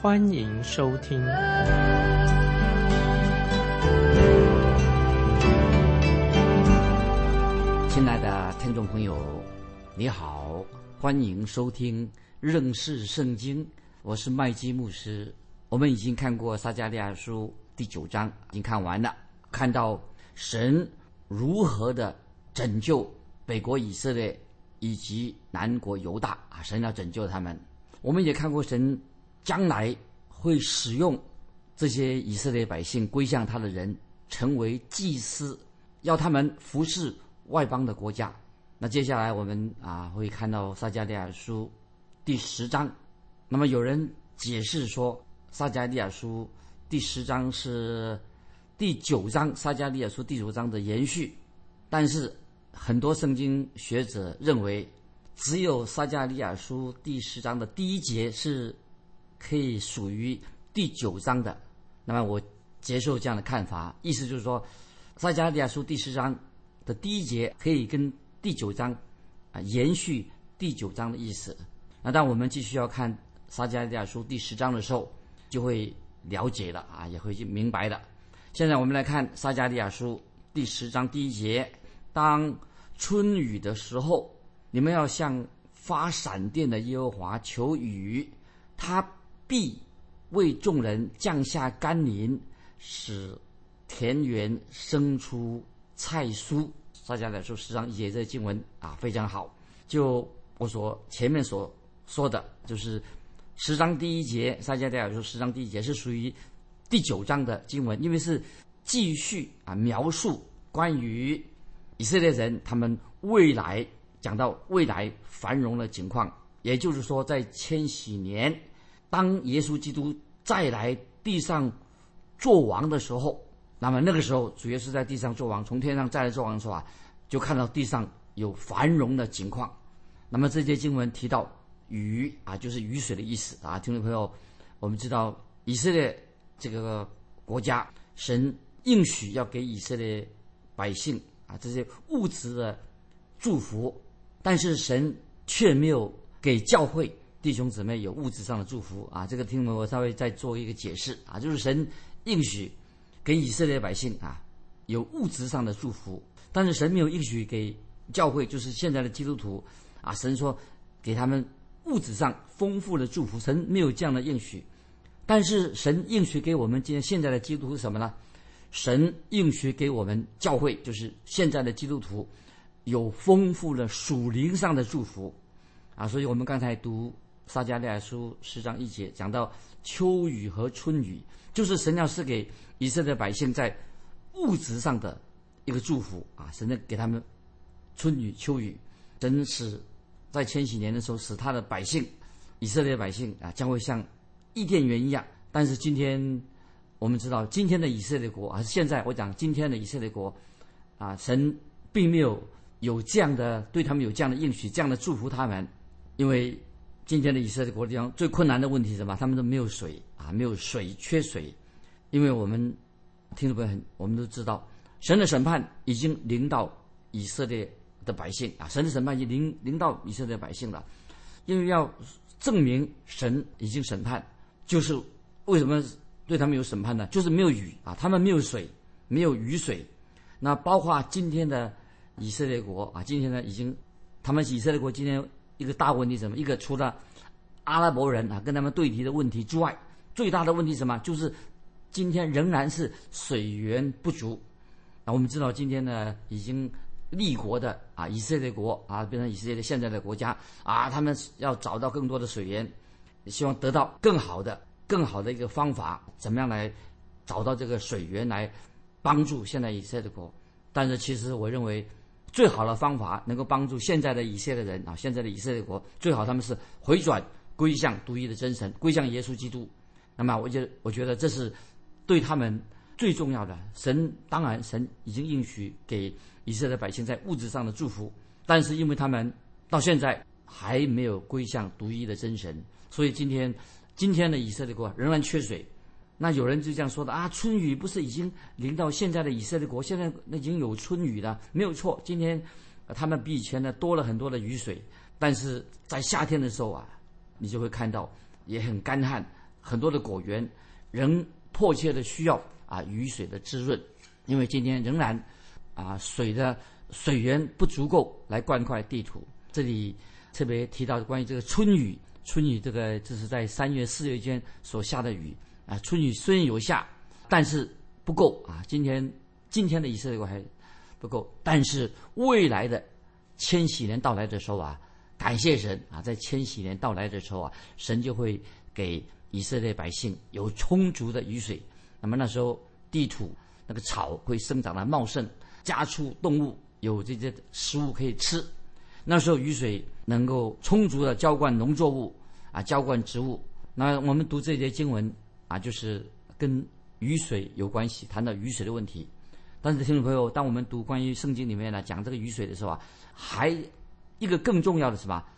欢迎收听。亲爱的听众朋友，你好，欢迎收听认识圣经，我是麦基牧师。我们已经看过撒加利亚书第九章，已经看完了，看到神。如何的拯救北国以色列以及南国犹大啊？神要拯救他们。我们也看过神将来会使用这些以色列百姓归向他的人，成为祭司，要他们服侍外邦的国家。那接下来我们啊会看到撒加利亚书第十章。那么有人解释说，撒加利亚书第十章是。第九章撒加利亚书第九章的延续，但是很多圣经学者认为，只有撒加利亚书第十章的第一节是可以属于第九章的。那么我接受这样的看法，意思就是说，撒加利亚书第十章的第一节可以跟第九章啊延续第九章的意思。那当我们继续要看撒加利亚书第十章的时候，就会了解了啊，也会去明白的。现在我们来看撒加利亚书第十章第一节：当春雨的时候，你们要向发闪电的耶和华求雨，他必为众人降下甘霖，使田园生出菜蔬。撒加利亚书十章一节这经文啊非常好。就我所前面所说的，就是十章第一节，撒加利亚书十章第一节是属于。第九章的经文，因为是继续啊描述关于以色列人他们未来讲到未来繁荣的情况，也就是说，在千禧年，当耶稣基督再来地上做王的时候，那么那个时候主要是在地上做王，从天上再来做王的时候啊，就看到地上有繁荣的情况。那么这些经文提到雨啊，就是雨水的意思啊，听众朋友，我们知道以色列。这个国家，神应许要给以色列百姓啊这些物质的祝福，但是神却没有给教会弟兄姊妹有物质上的祝福啊。这个听我稍微再做一个解释啊，就是神应许给以色列百姓啊有物质上的祝福，但是神没有应许给教会，就是现在的基督徒啊，神说给他们物质上丰富的祝福，神没有这样的应许。但是神应许给我们今天现在的基督徒什么呢？神应许给我们教会，就是现在的基督徒，有丰富的属灵上的祝福，啊，所以我们刚才读撒迦利亚书十章一节，讲到秋雨和春雨，就是神要是给以色列百姓在物质上的一个祝福啊，神在给他们春雨秋雨，真是在千禧年的时候使他的百姓以色列百姓啊将会像。伊甸园一样，但是今天我们知道，今天的以色列国啊，现在我讲今天的以色列国啊，神并没有有这样的对他们有这样的应许，这样的祝福他们，因为今天的以色列国地方最困难的问题是什么？他们都没有水啊，没有水，缺水。因为我们听众朋友很，我们都知道，神的审判已经临到以色列的百姓啊，神的审判已经临临到以色列百姓了，因为要证明神已经审判。就是为什么对他们有审判呢？就是没有雨啊，他们没有水，没有雨水。那包括今天的以色列国啊，今天呢已经，他们以色列国今天一个大问题什么？一个除了阿拉伯人啊跟他们对敌的问题之外，最大的问题什么？就是今天仍然是水源不足。啊，我们知道今天呢已经立国的啊以色列国啊变成以色列的现在的国家啊，他们要找到更多的水源。希望得到更好的、更好的一个方法，怎么样来找到这个水源来帮助现在以色列国？但是其实我认为，最好的方法能够帮助现在的以色列人啊，现在的以色列国最好他们是回转归向独一的真神，归向耶稣基督。那么，我觉我觉得这是对他们最重要的。神当然，神已经应许给以色列百姓在物质上的祝福，但是因为他们到现在还没有归向独一的真神，所以今天今天的以色列国仍然缺水。那有人就这样说的啊，春雨不是已经临到现在的以色列国，现在那已经有春雨了，没有错。今天他们比以前呢多了很多的雨水，但是在夏天的时候啊，你就会看到也很干旱，很多的果园仍迫切的需要啊雨水的滋润，因为今天仍然啊水的水源不足够来灌溉地土。这里特别提到关于这个春雨，春雨这个这是在三月四月间所下的雨。啊，春雨虽然有下，但是不够啊。今天今天的以色列国还不够，但是未来的千禧年到来的时候啊，感谢神啊，在千禧年到来的时候啊，神就会给以色列百姓有充足的雨水。那么那时候地土那个草会生长的茂盛，家畜动物有这些食物可以吃。那时候雨水能够充足的浇灌农作物啊，浇灌植物。那我们读这些经文。啊，就是跟雨水有关系，谈到雨水的问题。但是听众朋友，当我们读关于圣经里面呢讲这个雨水的时候啊，还一个更重要的是吧？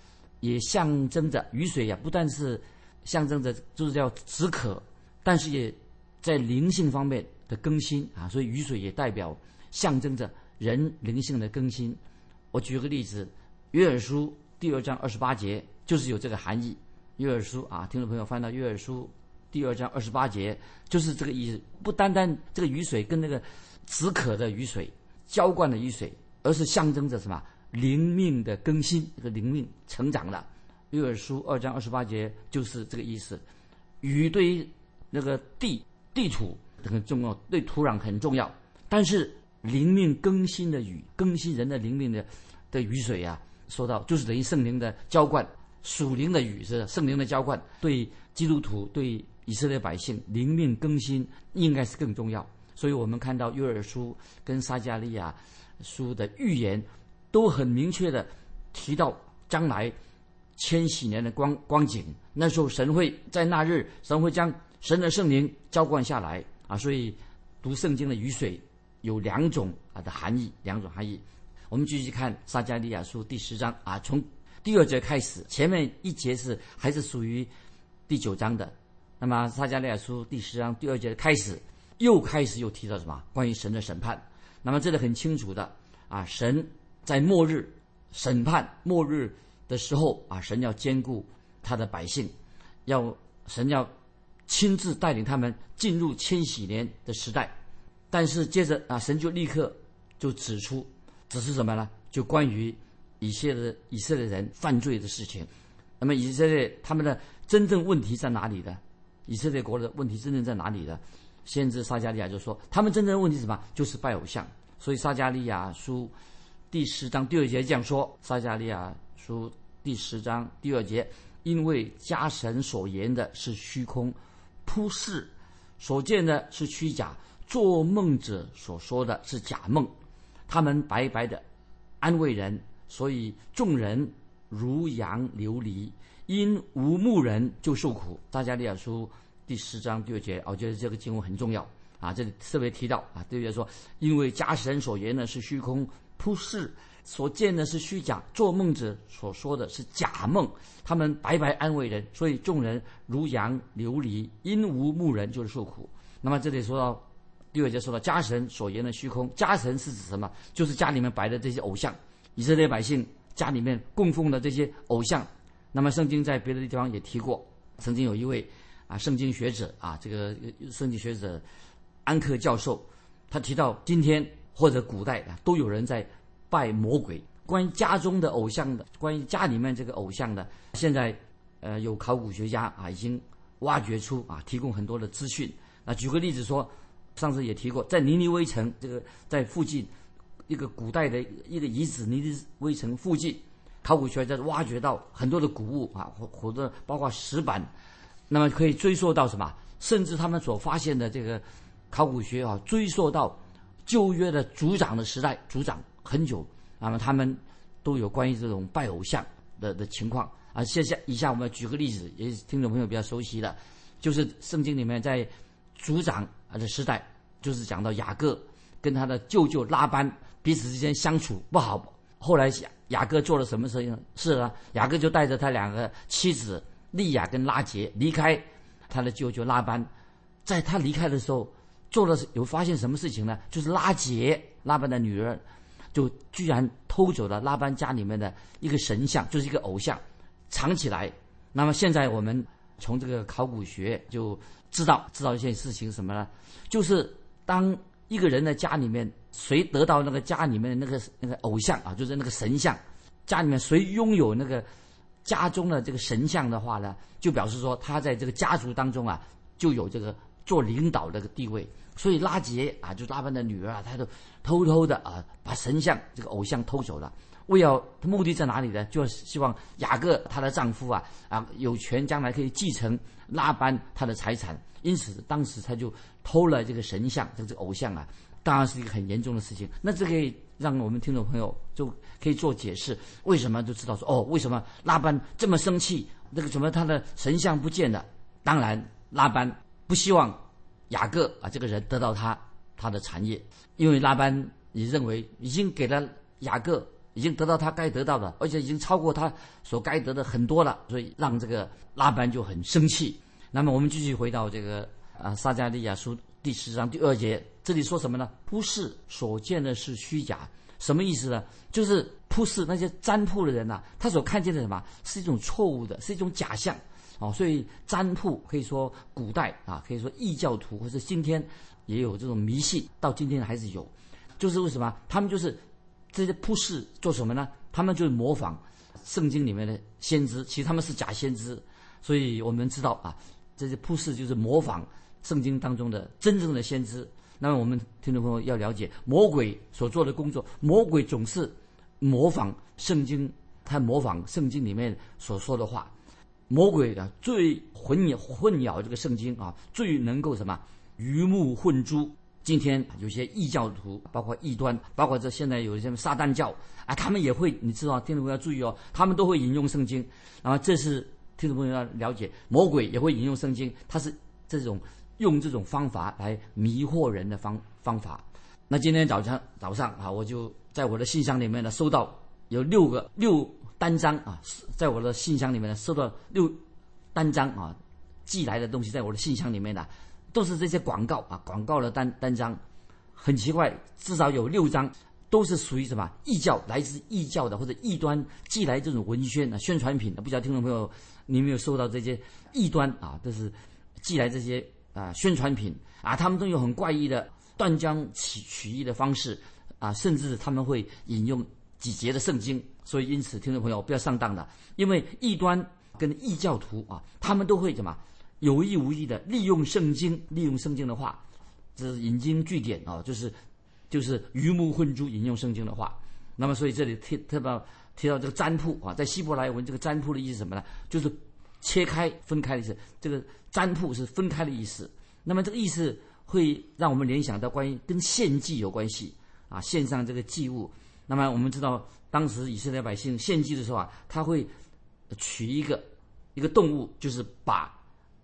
也象征着雨水呀，不但是象征着就是叫止渴，但是也在灵性方面的更新啊。所以雨水也代表象征着人灵性的更新。我举个例子，《约珥书》第二章二十八节就是有这个含义。《约珥书》啊，听众朋友翻到《约珥书》。第二章二十八节就是这个意思，不单单这个雨水跟那个止渴的雨水、浇灌的雨水，而是象征着什么灵命的更新，这个灵命成长了。约珥书二章二十八节就是这个意思。雨对于那个地地土很重要，对土壤很重要，但是灵命更新的雨，更新人的灵命的的雨水啊，说到就是等于圣灵的浇灌，属灵的雨是圣灵的浇灌，对基督徒对。以色列百姓灵命更新应该是更重要，所以我们看到约珥书跟撒加利亚书的预言都很明确的提到将来千禧年的光光景。那时候神会在那日，神会将神的圣灵浇灌下来啊！所以读圣经的雨水有两种啊的含义，两种含义。我们继续看撒加利亚书第十章啊，从第二节开始，前面一节是还是属于第九章的。那么撒迦利亚书第十章第二节的开始，又开始又提到什么？关于神的审判。那么这里很清楚的啊，神在末日审判末日的时候啊，神要兼顾他的百姓，要神要亲自带领他们进入千禧年的时代。但是接着啊，神就立刻就指出，指是什么呢？就关于以色列以色列人犯罪的事情。那么以色列他们的真正问题在哪里呢？以色列国的问题真正在哪里呢？先知撒加利亚就说，他们真正的问题什么？就是拜偶像。所以撒加利亚书第十章第二节这样说：撒加利亚书第十章第二节，因为家神所言的是虚空，扑视所见的是虚假，做梦者所说的是假梦，他们白白的安慰人，所以众人如羊流离。因无牧人就受苦。大加利亚书第十章第二节，我觉得这个经文很重要啊！这里特别提到啊，第二节说，因为家神所言的是虚空，扑世所见的是虚假，做梦者所说的是假梦，他们白白安慰人，所以众人如羊流离，因无牧人就是受苦。那么这里说到第二节说到家神所言的虚空，家神是指什么？就是家里面摆的这些偶像，以色列百姓家里面供奉的这些偶像。那么，圣经在别的地方也提过。曾经有一位啊，圣经学者啊，这个圣经学者安克教授，他提到今天或者古代啊，都有人在拜魔鬼。关于家中的偶像的，关于家里面这个偶像的，现在呃，有考古学家啊，已经挖掘出啊，提供很多的资讯。那举个例子说，上次也提过，在尼尼微城这个在附近一个古代的一个遗址，尼尼微城附近。考古学家挖掘到很多的古物啊，或或者包括石板，那么可以追溯到什么？甚至他们所发现的这个考古学啊，追溯到旧约的族长的时代，族长很久。那么他们都有关于这种拜偶像的的情况啊。现下以下我们举个例子，也是听众朋友比较熟悉的，就是圣经里面在族长啊的时代，就是讲到雅各跟他的舅舅拉班彼此之间相处不好。后来雅雅各做了什么事情？是啊，雅各就带着他两个妻子利亚跟拉杰离开他的舅舅拉班。在他离开的时候，做了有发现什么事情呢？就是拉杰拉班的女儿，就居然偷走了拉班家里面的一个神像，就是一个偶像，藏起来。那么现在我们从这个考古学就知道知道一件事情什么呢？就是当一个人的家里面谁得到那个家里面的那个那个偶像啊，就是那个神像，家里面谁拥有那个家中的这个神像的话呢，就表示说他在这个家族当中啊就有这个做领导的个地位。所以拉杰啊，就拉班的女儿啊，她就偷偷的啊把神像这个偶像偷走了。为要目的在哪里呢？就是希望雅各她的丈夫啊啊有权将来可以继承拉班他的财产，因此当时他就偷了这个神像，这个偶像啊，当然是一个很严重的事情。那这可以让我们听众朋友就可以做解释，为什么就知道说哦，为什么拉班这么生气？那个什么他的神像不见了？当然拉班不希望雅各啊这个人得到他他的产业，因为拉班你认为已经给了雅各。已经得到他该得到的，而且已经超过他所该得的很多了，所以让这个拉班就很生气。那么我们继续回到这个啊撒加利亚书第十章第二节，这里说什么呢？普世所见的是虚假，什么意思呢？就是普世那些占卜的人呐，他所看见的什么是一种错误的，是一种假象哦。所以占卜可以说古代啊，可以说异教徒或者今天也有这种迷信，到今天还是有。就是为什么他们就是。这些铺士做什么呢？他们就是模仿圣经里面的先知，其实他们是假先知。所以我们知道啊，这些铺士就是模仿圣经当中的真正的先知。那么我们听众朋友要了解，魔鬼所做的工作，魔鬼总是模仿圣经，他模仿圣经里面所说的话。魔鬼啊，最混混淆这个圣经啊，最能够什么鱼目混珠。今天有些异教徒，包括异端，包括这现在有一些撒旦教啊，他们也会，你知道，听众朋友要注意哦，他们都会引用圣经。那么这是听众朋友要了解，魔鬼也会引用圣经，他是这种用这种方法来迷惑人的方方法。那今天早上早上啊，我就在我的信箱里面呢收到有六个六单张啊，在我的信箱里面呢收到六单张啊寄来的东西，在我的信箱里面呢。都是这些广告啊，广告的单单张，很奇怪，至少有六张都是属于什么异教，来自异教的或者异端寄来这种文宣啊宣传品的。不知道听众朋友你有没有收到这些异端啊？都是寄来这些啊宣传品啊，他们都有很怪异的断章取取义的方式啊，甚至他们会引用几节的圣经。所以因此，听众朋友不要上当的，因为异端跟异教徒啊，他们都会什么？有意无意的利用圣经，利用圣经的话，这是引经据典啊，就是，就是鱼目混珠引用圣经的话。那么，所以这里提特别提到这个占卜啊，在希伯来文这个占卜的意思什么呢？就是切开、分开的意思。这个占卜是分开的意思。那么这个意思会让我们联想到关于跟献祭有关系啊，献上这个祭物。那么我们知道，当时以色列百姓献祭的时候啊，他会取一个一个动物，就是把。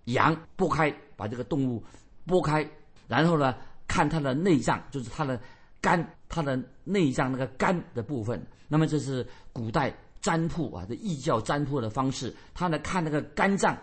羊剥开，把这个动物剥开，然后呢，看它的内脏，就是它的肝，它的内脏那个肝的部分。那么这是古代占卜啊，这异教占卜的方式。他呢看那个肝脏，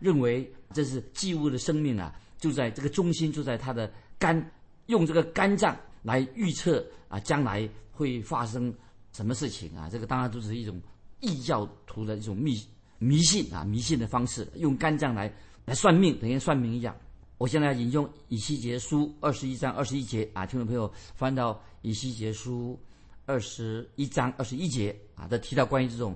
认为这是祭物的生命啊，就在这个中心，就在它的肝，用这个肝脏来预测啊将来会发生什么事情啊。这个当然都是一种异教徒的一种迷迷信啊，迷信的方式，用肝脏来。来算命，等于算命一样。我现在引用以西结书二十一章二十一节啊，听众朋友翻到以西结书二十一章二十一节啊，他提到关于这种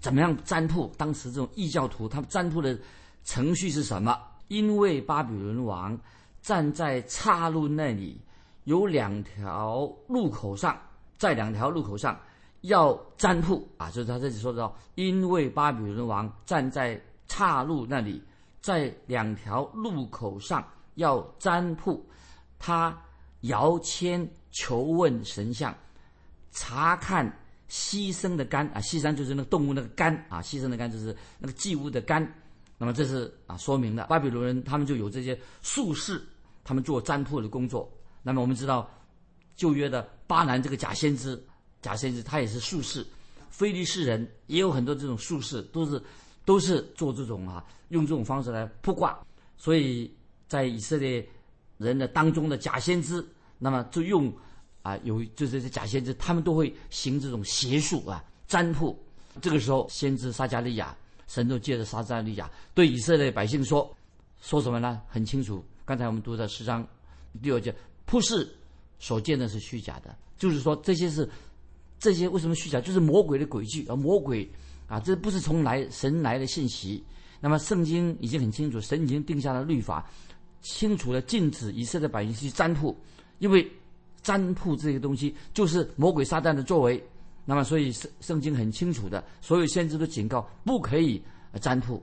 怎么样占卜。当时这种异教徒他们占卜的程序是什么？因为巴比伦王站在岔路那里，有两条路口上，在两条路口上要占卜啊，就是他这里说到，因为巴比伦王站在岔路那里。在两条路口上要占卜，他摇签求问神像，查看牺牲的肝啊，牺牲就是那个动物那个肝啊，牺牲的肝就是那个祭物的肝。那么这是啊，说明的巴比伦人他们就有这些术士，他们做占卜的工作。那么我们知道，旧约的巴兰这个假先知，假先知他也是术士，菲利士人也有很多这种术士，都是都是做这种啊，用这种方式来卜卦。所以在以色列人的当中的假先知，那么就用啊有就是这假先知，他们都会行这种邪术啊占卜。这个时候，先知撒加利亚，神就借着撒加利亚对以色列百姓说，说什么呢？很清楚。刚才我们读的十章第二节，卜士所见的是虚假的，就是说这些是这些为什么虚假？就是魔鬼的诡计，而魔鬼啊，这不是从来神来的信息。那么圣经已经很清楚，神已经定下了律法，清楚的禁止以色列百姓去占卜，因为占卜这个东西就是魔鬼撒旦的作为。那么，所以圣圣经很清楚的，所有先知都警告不可以占卜。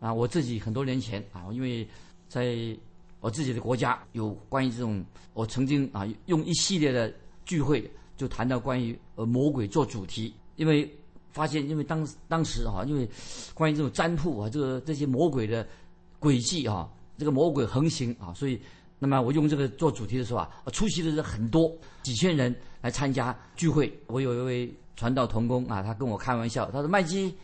啊，我自己很多年前啊，因为在我自己的国家有关于这种，我曾经啊用一系列的聚会就谈到关于呃魔鬼做主题，因为发现因为当当时啊，因为关于这种占卜啊，这个这些魔鬼的诡计啊，这个魔鬼横行啊，所以。那么我用这个做主题的时候啊，出席的人很多，几千人来参加聚会。我有一位传道同工啊，他跟我开玩笑，他说：“麦基，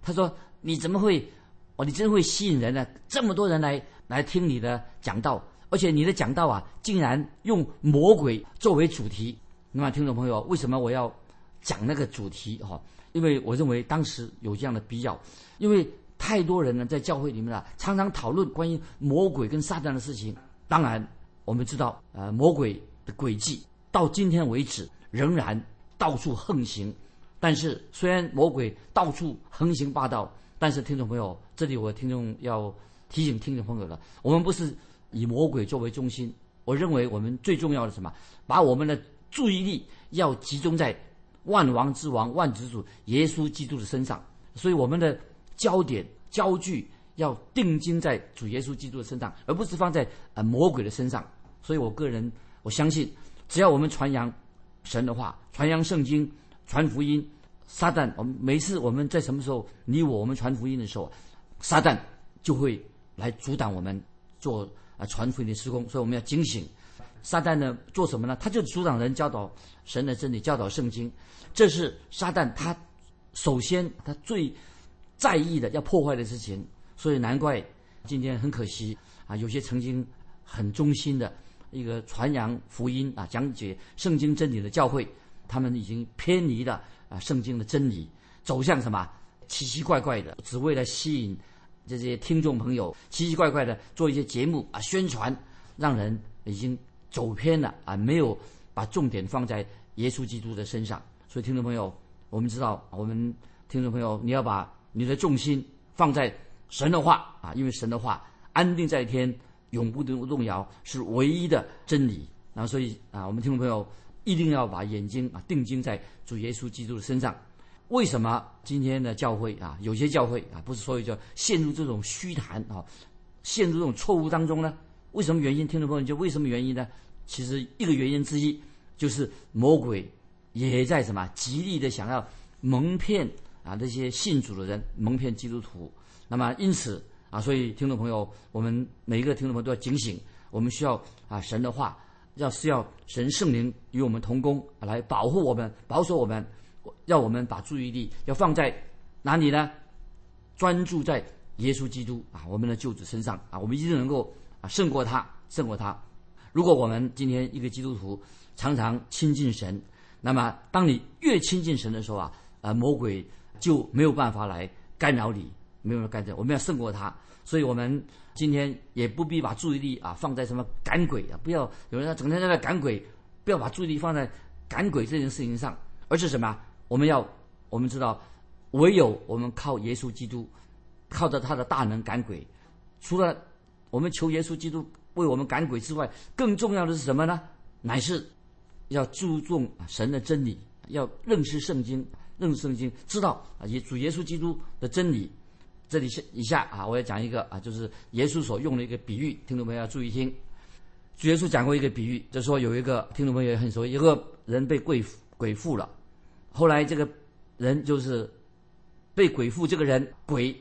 他说你怎么会，哦，你真会吸引人呢？这么多人来来听你的讲道，而且你的讲道啊，竟然用魔鬼作为主题。那么听众朋友，为什么我要讲那个主题？哈，因为我认为当时有这样的必要，因为太多人呢在教会里面啊，常常讨论关于魔鬼跟撒旦的事情。”当然，我们知道，呃，魔鬼的诡计到今天为止仍然到处横行。但是，虽然魔鬼到处横行霸道，但是听众朋友，这里我听众要提醒听众朋友了：我们不是以魔鬼作为中心。我认为我们最重要的什么？把我们的注意力要集中在万王之王、万之主耶稣基督的身上。所以，我们的焦点、焦距。要定睛在主耶稣基督的身上，而不是放在呃魔鬼的身上。所以我个人我相信，只要我们传扬神的话，传扬圣经，传福音，撒旦，我们每次我们在什么时候你我我们传福音的时候，撒旦就会来阻挡我们做啊传福音的施工。所以我们要警醒，撒旦呢做什么呢？他就阻挡人教导神的真理，教导圣经。这是撒旦他首先他最在意的要破坏的事情。所以难怪今天很可惜啊，有些曾经很忠心的一个传扬福音啊、讲解圣经真理的教会，他们已经偏离了啊圣经的真理，走向什么奇奇怪怪的，只为了吸引这些听众朋友，奇奇怪怪的做一些节目啊宣传，让人已经走偏了啊，没有把重点放在耶稣基督的身上。所以听众朋友，我们知道，我们听众朋友，你要把你的重心放在。神的话啊，因为神的话安定在天，永不动动摇，是唯一的真理。然后，所以啊，我们听众朋友一定要把眼睛啊定睛在主耶稣基督的身上。为什么今天的教会啊，有些教会啊，不是所有叫陷入这种虚谈啊，陷入这种错误当中呢？为什么原因？听众朋友就为什么原因呢？其实一个原因之一就是魔鬼也在什么极力的想要蒙骗啊这些信主的人，蒙骗基督徒。那么，因此啊，所以听众朋友，我们每一个听众朋友都要警醒，我们需要啊神的话，要是要神圣灵与我们同工，来保护我们、保守我们，要我们把注意力要放在哪里呢？专注在耶稣基督啊，我们的救主身上啊，我们一定能够啊胜过他，胜过他。如果我们今天一个基督徒常常亲近神，那么当你越亲近神的时候啊，呃，魔鬼就没有办法来干扰你。没有人干这，我们要胜过他，所以我们今天也不必把注意力啊放在什么赶鬼啊，不要有人整天在那赶鬼，不要把注意力放在赶鬼这件事情上，而是什么？我们要我们知道，唯有我们靠耶稣基督，靠着他的大能赶鬼。除了我们求耶稣基督为我们赶鬼之外，更重要的是什么呢？乃是要注重神的真理，要认识圣经，认识圣经，知道啊耶主耶稣基督的真理。这里是以下啊，我要讲一个啊，就是耶稣所用的一个比喻，听众朋友要注意听。主耶稣讲过一个比喻，就说有一个听众朋友也很熟，一个人被鬼鬼附了，后来这个人就是被鬼附，这个人鬼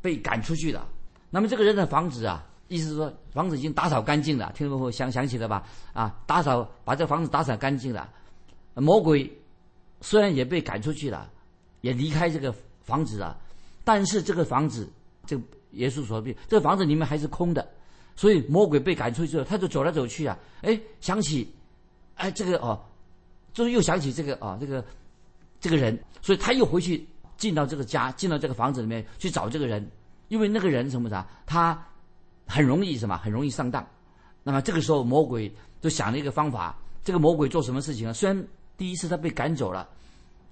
被赶出去了。那么这个人的房子啊，意思是说房子已经打扫干净了，听众朋友想想起了吧？啊，打扫把这房子打扫干净了，魔鬼虽然也被赶出去了，也离开这个房子了，但是这个房子，这个耶稣所必，这个房子里面还是空的，所以魔鬼被赶出去之后，他就走来走去啊，哎，想起，哎，这个哦，就是又想起这个啊，这个这个人，所以他又回去进到这个家，进到这个房子里面去找这个人，因为那个人什么的，他。很容易什么？很容易上当。那么这个时候，魔鬼就想了一个方法。这个魔鬼做什么事情呢？虽然第一次他被赶走了，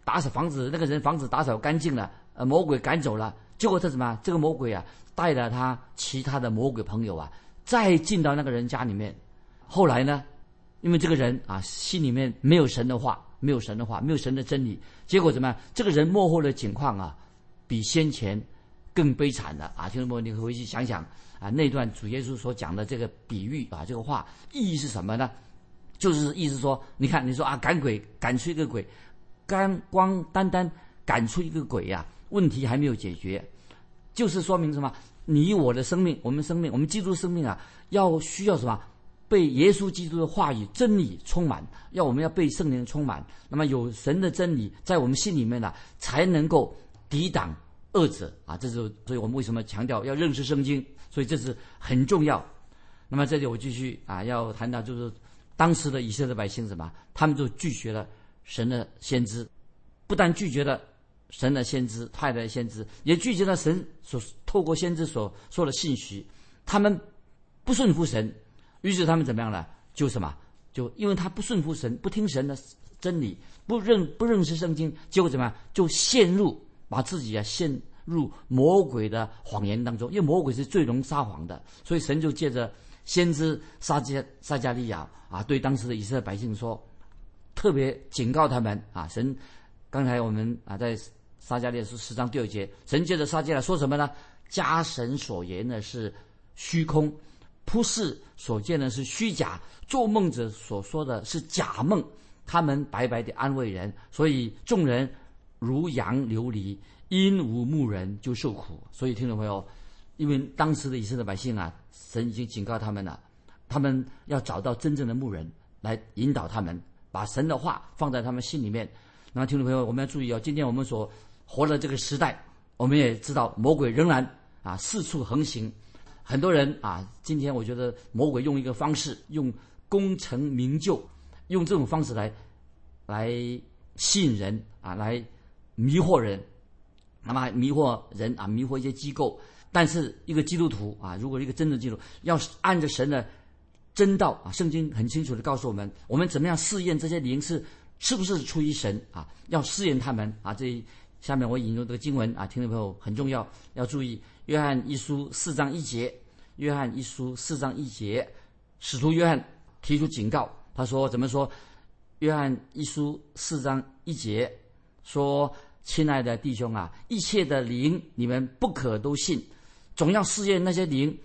打扫房子，那个人房子打扫干净了，呃，魔鬼赶走了。结果他什么？这个魔鬼啊，带了他其他的魔鬼朋友啊，再进到那个人家里面。后来呢，因为这个人啊，心里面没有神的话，没有神的话，没有神的真理。结果怎么样？这个人幕后的情况啊，比先前更悲惨的啊！听众朋友，你回去想想。啊，那段主耶稣所讲的这个比喻啊，这个话意义是什么呢？就是意思说，你看，你说啊，赶鬼赶出一个鬼，干光单单赶出一个鬼呀，问题还没有解决，就是说明什么？你我的生命，我们生命，我们基督生命啊，要需要什么？被耶稣基督的话语真理充满，要我们要被圣灵充满。那么有神的真理在我们心里面呢，才能够抵挡恶者啊。这是所以我们为什么强调要认识圣经？所以这是很重要。那么这里我继续啊，要谈到就是当时的以色列百姓什么？他们就拒绝了神的先知，不但拒绝了神的先知派来的先知，也拒绝了神所透过先知所说的信息。他们不顺服神，于是他们怎么样呢？就什么？就因为他不顺服神，不听神的真理，不认不认识圣经，结果怎么样？就陷入把自己啊陷。入魔鬼的谎言当中，因为魔鬼是最容撒谎的，所以神就借着先知撒加撒加利亚啊，对当时的以色列百姓说，特别警告他们啊。神刚才我们啊在撒加利亚书十章第二节，神借着撒加利亚说什么呢？家神所言的是虚空，扑世所见的是虚假，做梦者所说的是假梦，他们白白的安慰人，所以众人如羊流离。因无牧人就受苦，所以听众朋友，因为当时的以色列百姓啊，神已经警告他们了，他们要找到真正的牧人来引导他们，把神的话放在他们心里面。那么听众朋友，我们要注意哦，今天我们所活的这个时代，我们也知道魔鬼仍然啊四处横行，很多人啊，今天我觉得魔鬼用一个方式，用功成名就，用这种方式来来吸引人啊，来迷惑人。那么迷惑人啊，迷惑一些机构。但是一个基督徒啊，如果一个真的基督徒，要按着神的真道啊，圣经很清楚的告诉我们，我们怎么样试验这些灵是是不是出于神啊？要试验他们啊。这下面我引用这个经文啊，听众朋友很重要，要注意。约翰一书四章一节，约翰一书四章一节，使徒约翰提出警告，他说怎么说？约翰一书四章一节说。亲爱的弟兄啊，一切的灵你们不可都信，总要试验那些灵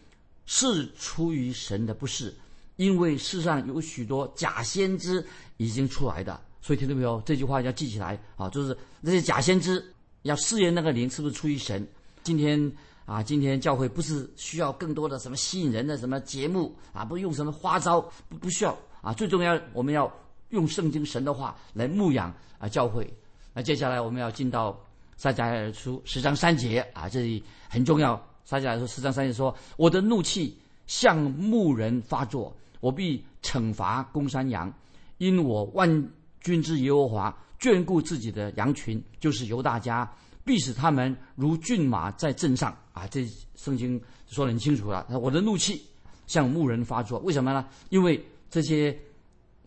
是出于神的，不是，因为世上有许多假先知已经出来的。所以听到没有？这句话要记起来啊，就是那些假先知要试验那个灵是不是出于神。今天啊，今天教会不是需要更多的什么吸引人的什么节目啊，不用什么花招，不不需要啊。最重要，我们要用圣经神的话来牧养啊教会。那接下来我们要进到撒迦利亚书十章三节啊，这里很重要。撒迦利亚书十章三节说：“我的怒气向牧人发作，我必惩罚公山羊，因我万军之耶和华眷顾自己的羊群，就是犹大家，必使他们如骏马在阵上。”啊，这圣经说得很清楚了。我的怒气向牧人发作，为什么呢？因为这些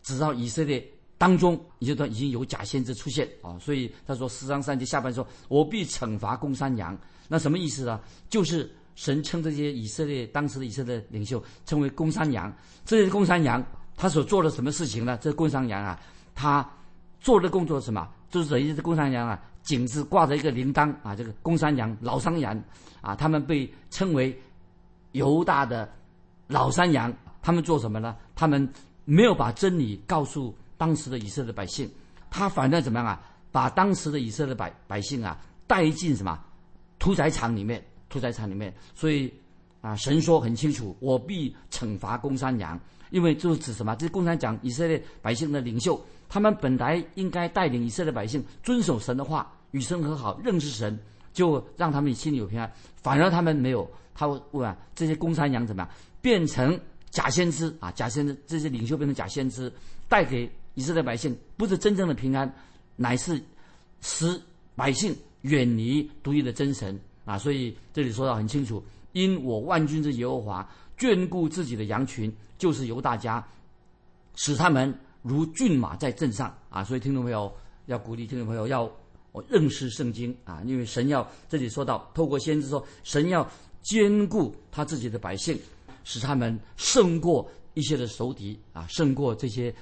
只要以色列。当中，也就说已经有假先知出现啊，所以他说十章三节下半说，我必惩罚公山羊。那什么意思呢？就是神称这些以色列当时的以色列领袖称为公山羊。这些公山羊他所做的什么事情呢？这公山羊啊，他做的工作是什么？就是等于这公山羊啊，颈子挂着一个铃铛啊，这个公山羊、老山羊啊，他们被称为犹大的老山羊。他们做什么呢？他们没有把真理告诉。当时的以色列百姓，他反正怎么样啊？把当时的以色列百百姓啊带进什么屠宰场里面？屠宰场里面，所以啊，神说很清楚，我必惩罚公山羊，因为就是指什么？这是共产党以色列百姓的领袖，他们本来应该带领以色列百姓遵守神的话，与神和好，认识神，就让他们心里有平安。反而他们没有，他问啊，这些公山羊怎么样？变成假先知啊，假先知，这些领袖变成假先知，带给以色列百姓不是真正的平安，乃是使百姓远离独一的真神啊。所以这里说到很清楚。因我万军之耶和华眷顾自己的羊群，就是由大家使他们如骏马在阵上啊！所以听众朋友要鼓励听众朋友要认识圣经啊，因为神要这里说到，透过先知说，神要兼顾他自己的百姓，使他们胜过一些的仇敌啊，胜过这些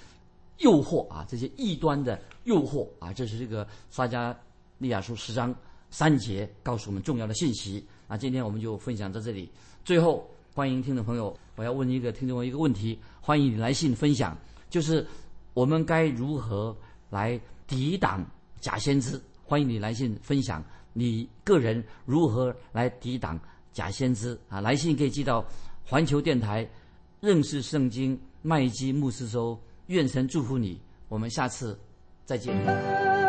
诱惑啊，这些异端的诱惑啊！这是这个撒加利亚书十章三节告诉我们重要的信息。那今天我们就分享到这里。最后，欢迎听众朋友，我要问一个听众一个问题，欢迎你来信分享，就是我们该如何来抵挡假先知？欢迎你来信分享你个人如何来抵挡假先知啊！来信可以寄到环球电台认识圣经麦基牧师收。愿神祝福你，我们下次再见。